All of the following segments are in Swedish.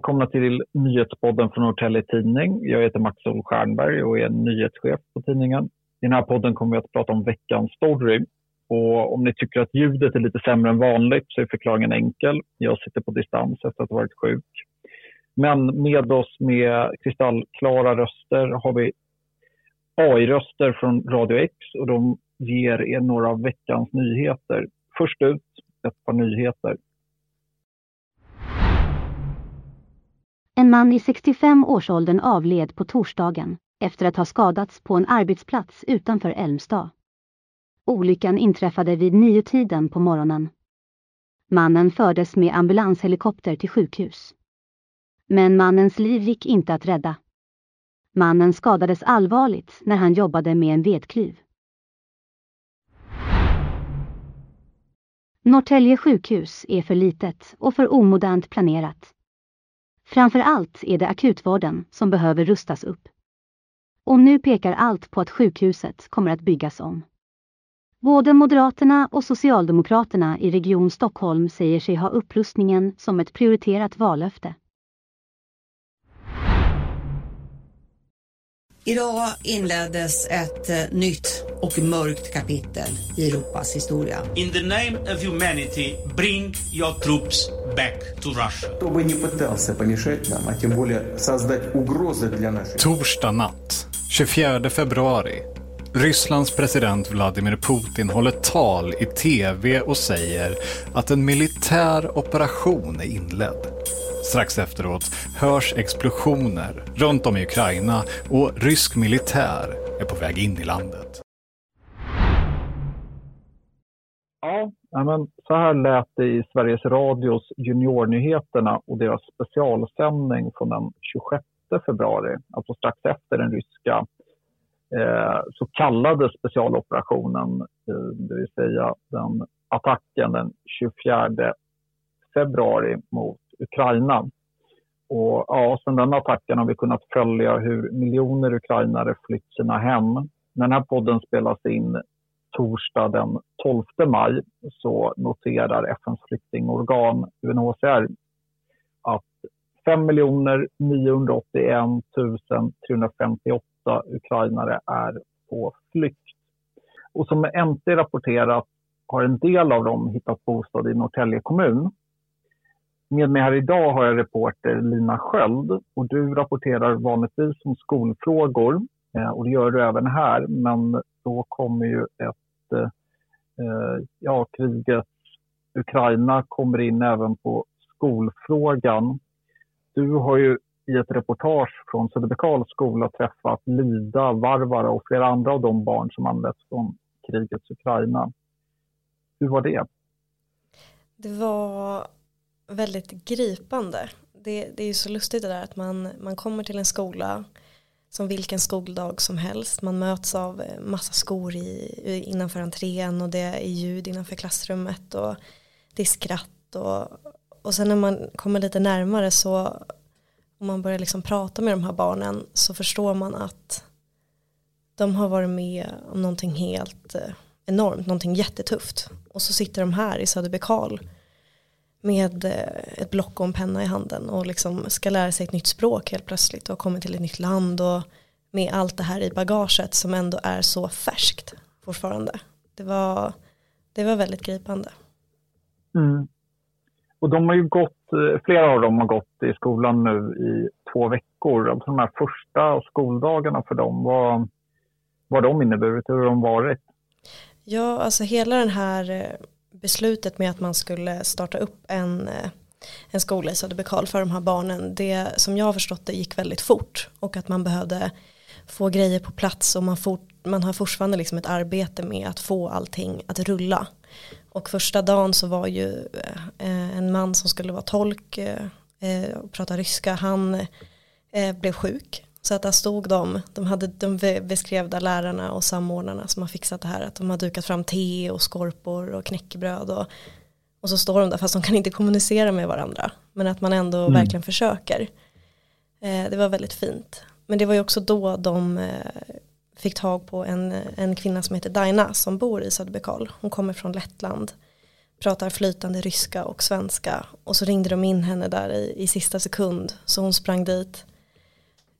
välkomna till nyhetspodden från Norrtälje Tidning. Jag heter Max Ol Stjernberg och är nyhetschef på tidningen. I den här podden kommer vi att prata om veckans story. Och om ni tycker att ljudet är lite sämre än vanligt så är förklaringen enkel. Jag sitter på distans efter att ha varit sjuk. Men med oss med kristallklara röster har vi AI-röster från Radio X och de ger er några av veckans nyheter. Först ut, ett par nyheter. En man i 65-årsåldern avled på torsdagen efter att ha skadats på en arbetsplats utanför Älmstad. Olyckan inträffade vid niotiden på morgonen. Mannen fördes med ambulanshelikopter till sjukhus. Men mannens liv gick inte att rädda. Mannen skadades allvarligt när han jobbade med en vedklyv. Norrtälje sjukhus är för litet och för omodernt planerat. Framför allt är det akutvården som behöver rustas upp. Och nu pekar allt på att sjukhuset kommer att byggas om. Både Moderaterna och Socialdemokraterna i Region Stockholm säger sig ha upprustningen som ett prioriterat vallöfte. Idag inleddes ett eh, nytt och mörkt kapitel i Europas historia. In the name of humanity, bring your troops back to Russia. Кто бы не пытался помешать нам, а тем более создать угрозы для нашей... Torsdag natt, 24 februari. Rysslands president Vladimir Putin håller tal i tv och säger att en militär operation är inledd. Strax efteråt hörs explosioner runt om i Ukraina och rysk militär är på väg in i landet. Ja, men så här lät det i Sveriges Radios Juniornyheterna och deras specialsändning från den 26 februari, alltså strax efter den ryska eh, så kallade specialoperationen, eh, det vill säga den attacken den 24 februari mot Ukraina. Och ja, sedan den attacken har vi kunnat följa hur miljoner ukrainare flytt sina hem. När den här podden spelas in torsdag den 12 maj så noterar FNs flyktingorgan UNHCR att 5 981 358 ukrainare är på flykt. Och som NT rapporterat har en del av dem hittat bostad i Norrtälje kommun. Med mig här idag har jag reporter Lina Sköld och du rapporterar vanligtvis om skolfrågor eh, och det gör du även här. Men då kommer ju ett, eh, ja, kriget Ukraina kommer in även på skolfrågan. Du har ju i ett reportage från Söderbykarls skola träffat Lida, Varvara och flera andra av de barn som används från krigets Ukraina. Hur var det? Det var väldigt gripande. Det, det är ju så lustigt det där att man, man kommer till en skola som vilken skoldag som helst. Man möts av eh, massa skor i, innanför entrén och det är ljud innanför klassrummet och det är skratt och, och sen när man kommer lite närmare så om man börjar liksom prata med de här barnen så förstår man att de har varit med om någonting helt eh, enormt, någonting jättetufft. Och så sitter de här i Söderbekal med eh, ett block och en penna i handen och liksom ska lära sig ett nytt språk helt plötsligt och kommer till ett nytt land och med allt det här i bagaget som ändå är så färskt fortfarande. Det var, det var väldigt gripande. Mm. Och de har ju gått, eh, flera av dem har gått i skolan nu i två veckor. Alltså de här första skoldagarna för dem, vad, har de inneburit? Hur har de varit? Ja, alltså hela den här eh, beslutet med att man skulle starta upp en, eh, en skola i Söderbykarl för de här barnen, det som jag har förstått det gick väldigt fort och att man behövde få grejer på plats och man, fort, man har fortfarande liksom ett arbete med att få allting att rulla. Och första dagen så var ju eh, en man som skulle vara tolk eh, och prata ryska, han blev sjuk så att där stod de, de, hade, de beskrev där lärarna och samordnarna som har fixat det här, att de har dukat fram te och skorpor och knäckebröd och, och så står de där fast de kan inte kommunicera med varandra. Men att man ändå mm. verkligen försöker. Eh, det var väldigt fint. Men det var ju också då de eh, fick tag på en, en kvinna som heter Daina som bor i Söderbekal. Hon kommer från Lettland. pratar flytande ryska och svenska och så ringde de in henne där i, i sista sekund så hon sprang dit.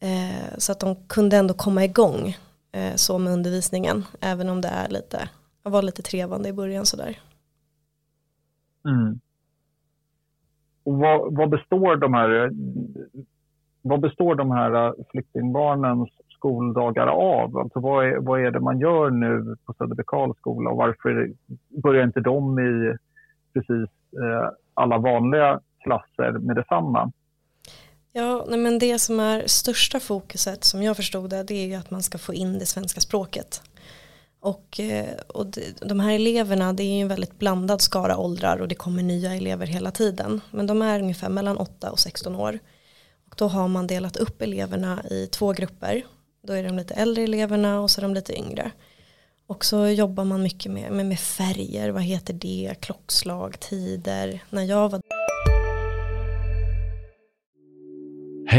Eh, så att de kunde ändå komma igång eh, så med undervisningen även om det är lite, var lite trevande i början sådär. Mm. Och vad, vad, består de här, vad består de här eh, flyktingbarnens skoldagar av? Alltså vad, är, vad är det man gör nu på Söderbekals skola och varför börjar inte de i precis eh, alla vanliga klasser med detsamma? Ja, nej men det som är största fokuset som jag förstod det, det är ju att man ska få in det svenska språket. Och, eh, och de här eleverna, det är ju en väldigt blandad skara åldrar och det kommer nya elever hela tiden. Men de är ungefär mellan 8 och 16 år. Och då har man delat upp eleverna i två grupper. Då är de lite äldre eleverna och så är de lite yngre. Och så jobbar man mycket med, med, med färger, vad heter det, klockslag, tider. När jag var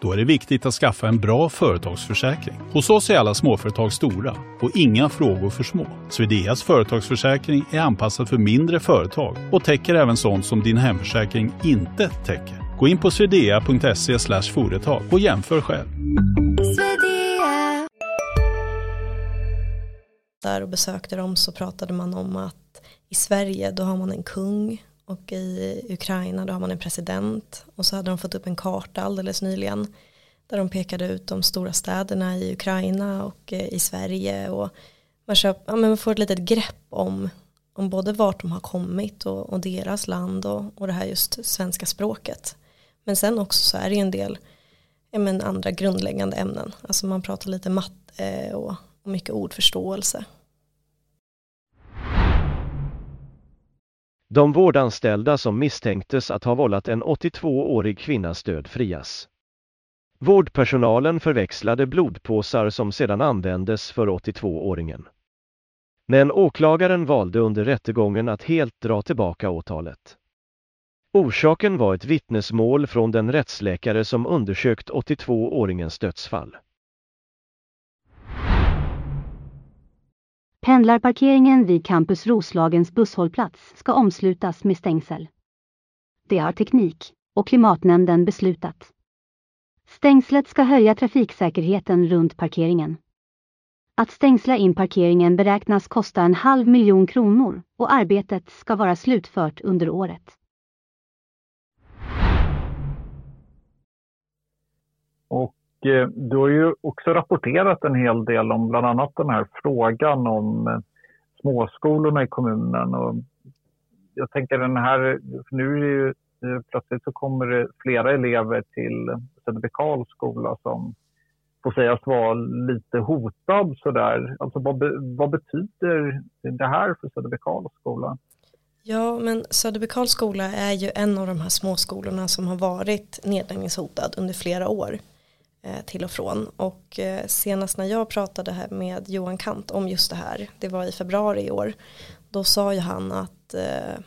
Då är det viktigt att skaffa en bra företagsförsäkring. Hos oss är alla småföretag stora och inga frågor för små. Swedeas företagsförsäkring är anpassad för mindre företag och täcker även sånt som din hemförsäkring inte täcker. Gå in på swedea.se företag och jämför själv. Där och besökte dem så pratade man om att i Sverige då har man en kung och i Ukraina då har man en president och så hade de fått upp en karta alldeles nyligen där de pekade ut de stora städerna i Ukraina och eh, i Sverige och man, köp, ja, man får ett litet grepp om, om både vart de har kommit och, och deras land och, och det här just svenska språket. Men sen också så är det en del ja, men andra grundläggande ämnen. Alltså man pratar lite matte och, och mycket ordförståelse. De vårdanställda som misstänktes att ha vållat en 82-årig kvinnas död frias. Vårdpersonalen förväxlade blodpåsar som sedan användes för 82-åringen. Men åklagaren valde under rättegången att helt dra tillbaka åtalet. Orsaken var ett vittnesmål från den rättsläkare som undersökt 82-åringens dödsfall. Pendlarparkeringen vid Campus Roslagens busshållplats ska omslutas med stängsel. Det har Teknik och Klimatnämnden beslutat. Stängslet ska höja trafiksäkerheten runt parkeringen. Att stängsla in parkeringen beräknas kosta en halv miljon kronor och arbetet ska vara slutfört under året. Och Eh, du har ju också rapporterat en hel del om bland annat den här frågan om eh, småskolorna i kommunen. Och jag tänker den här, nu är det ju eh, plötsligt så kommer det flera elever till Söderbekals skola som får sägas vara lite hotad sådär. Alltså vad, vad betyder det här för Söderbekals skola? Ja, men Söderbekals skola är ju en av de här småskolorna som har varit nedläggningshotad under flera år. Eh, till och från. Och eh, senast när jag pratade här med Johan Kant om just det här, det var i februari i år, då sa ju han att eh,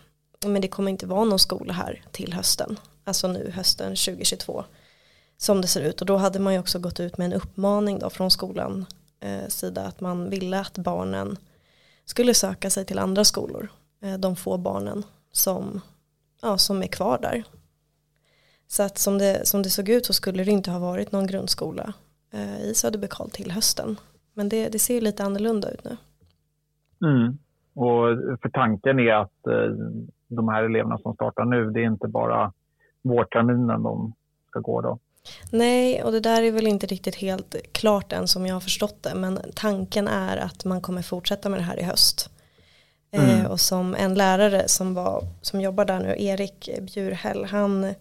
men det kommer inte vara någon skola här till hösten, alltså nu hösten 2022 som det ser ut och då hade man ju också gått ut med en uppmaning då från skolan eh, sida att man ville att barnen skulle söka sig till andra skolor, eh, de få barnen som, ja, som är kvar där så att som det, som det såg ut så skulle det inte ha varit någon grundskola eh, i Söderbekal till hösten. Men det, det ser lite annorlunda ut nu. Mm. Och för tanken är att eh, de här eleverna som startar nu, det är inte bara vårterminen de ska gå då? Nej, och det där är väl inte riktigt helt klart än som jag har förstått det. Men tanken är att man kommer fortsätta med det här i höst. Eh, mm. Eh, och som en lärare som, var, som jobbar där nu, Erik Bjurhäll, han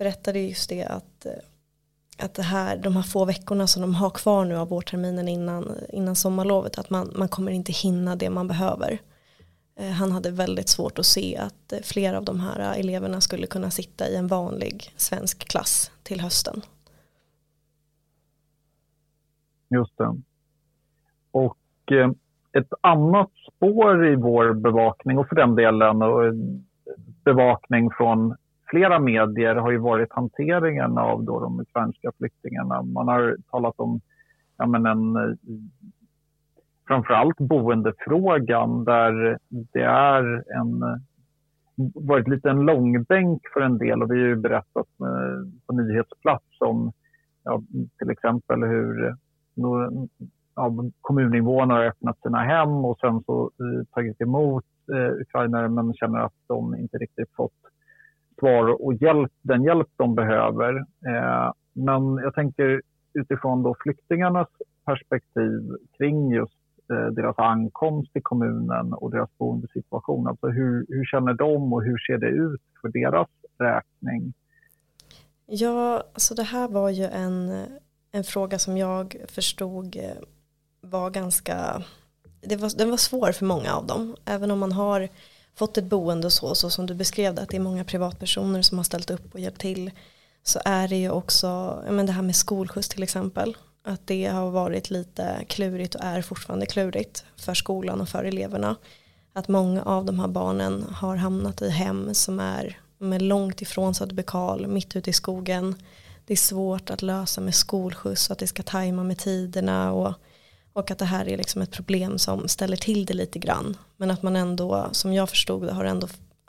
berättade just det att, eh, att det här, de här få veckorna som de har kvar nu av vårterminen innan, innan sommarlovet att man, man kommer inte hinna det man behöver. Eh, han hade väldigt svårt att se att eh, flera av de här eleverna skulle kunna sitta i en vanlig svensk klass till hösten. Just det. Och ett annat spår i vår bevakning och för den delen bevakning från flera medier har ju varit hanteringen av då de ukrainska flyktingarna. Man har talat om ja, men en, eh, framförallt boendefrågan där det är en varit lite en långbänk för en del och vi har ju berättat eh, på nyhetsplats om ja, till exempel hur eh, ja, kommuninvånare har öppnat sina hem och sen så tagit emot eh, ukrainare men känner att de inte riktigt fått svar och hjälp, den hjälp de behöver. Eh, men jag tänker utifrån då flyktingarnas perspektiv kring just eh, deras ankomst till kommunen och deras boendesituation. Alltså hur, hur känner de och hur ser det ut för deras räkning? Ja, alltså det här var ju en, en fråga som jag förstod eh, var ganska, det var, den var svår för många av dem. Även om man har fått ett boende och så, så som du beskrev det, att det är många privatpersoner som har ställt upp och hjälpt till. Så är det ju också, men det här med skolskjuts till exempel, att det har varit lite klurigt och är fortfarande klurigt för skolan och för eleverna. Att många av de här barnen har hamnat i hem som är med långt ifrån Söderbekal, mitt ute i skogen. Det är svårt att lösa med skolskjuts så att det ska tajma med tiderna och och att det här är liksom ett problem som ställer till det lite grann. Men att man ändå, som jag förstod det, har ändå,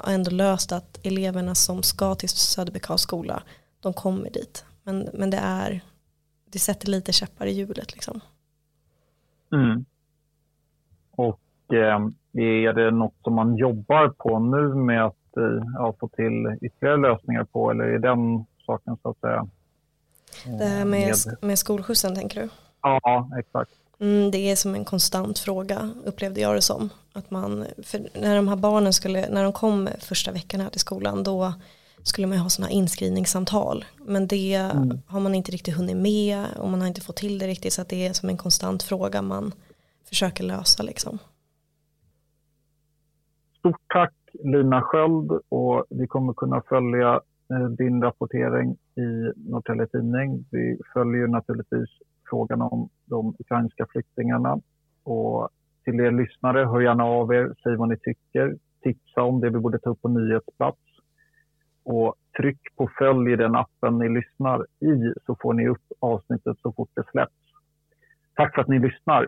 ändå löst att eleverna som ska till Söderbekals skola, de kommer dit. Men, men det är, det sätter lite käppar i hjulet liksom. Mm. Och eh, är det något som man jobbar på nu med att eh, ja, få till ytterligare lösningar på eller är den saken så att säga? Det här med, med, med skolskjutsen tänker du? Ja, exakt. Mm, det är som en konstant fråga upplevde jag det som. Att man, när de här barnen skulle, när de kom första veckan här till skolan då skulle man ha sådana inskrivningssamtal. Men det mm. har man inte riktigt hunnit med och man har inte fått till det riktigt så det är som en konstant fråga man försöker lösa liksom. Stort tack Lina Sköld och vi kommer kunna följa eh, din rapportering i Norrtelje Tidning. Vi följer naturligtvis frågan om de ukrainska flyktingarna. Och till er lyssnare, hör gärna av er, säg vad ni tycker, tipsa om det vi borde ta upp på nyhetsplats. Och tryck på följ i den appen ni lyssnar i så får ni upp avsnittet så fort det släpps. Tack för att ni lyssnar.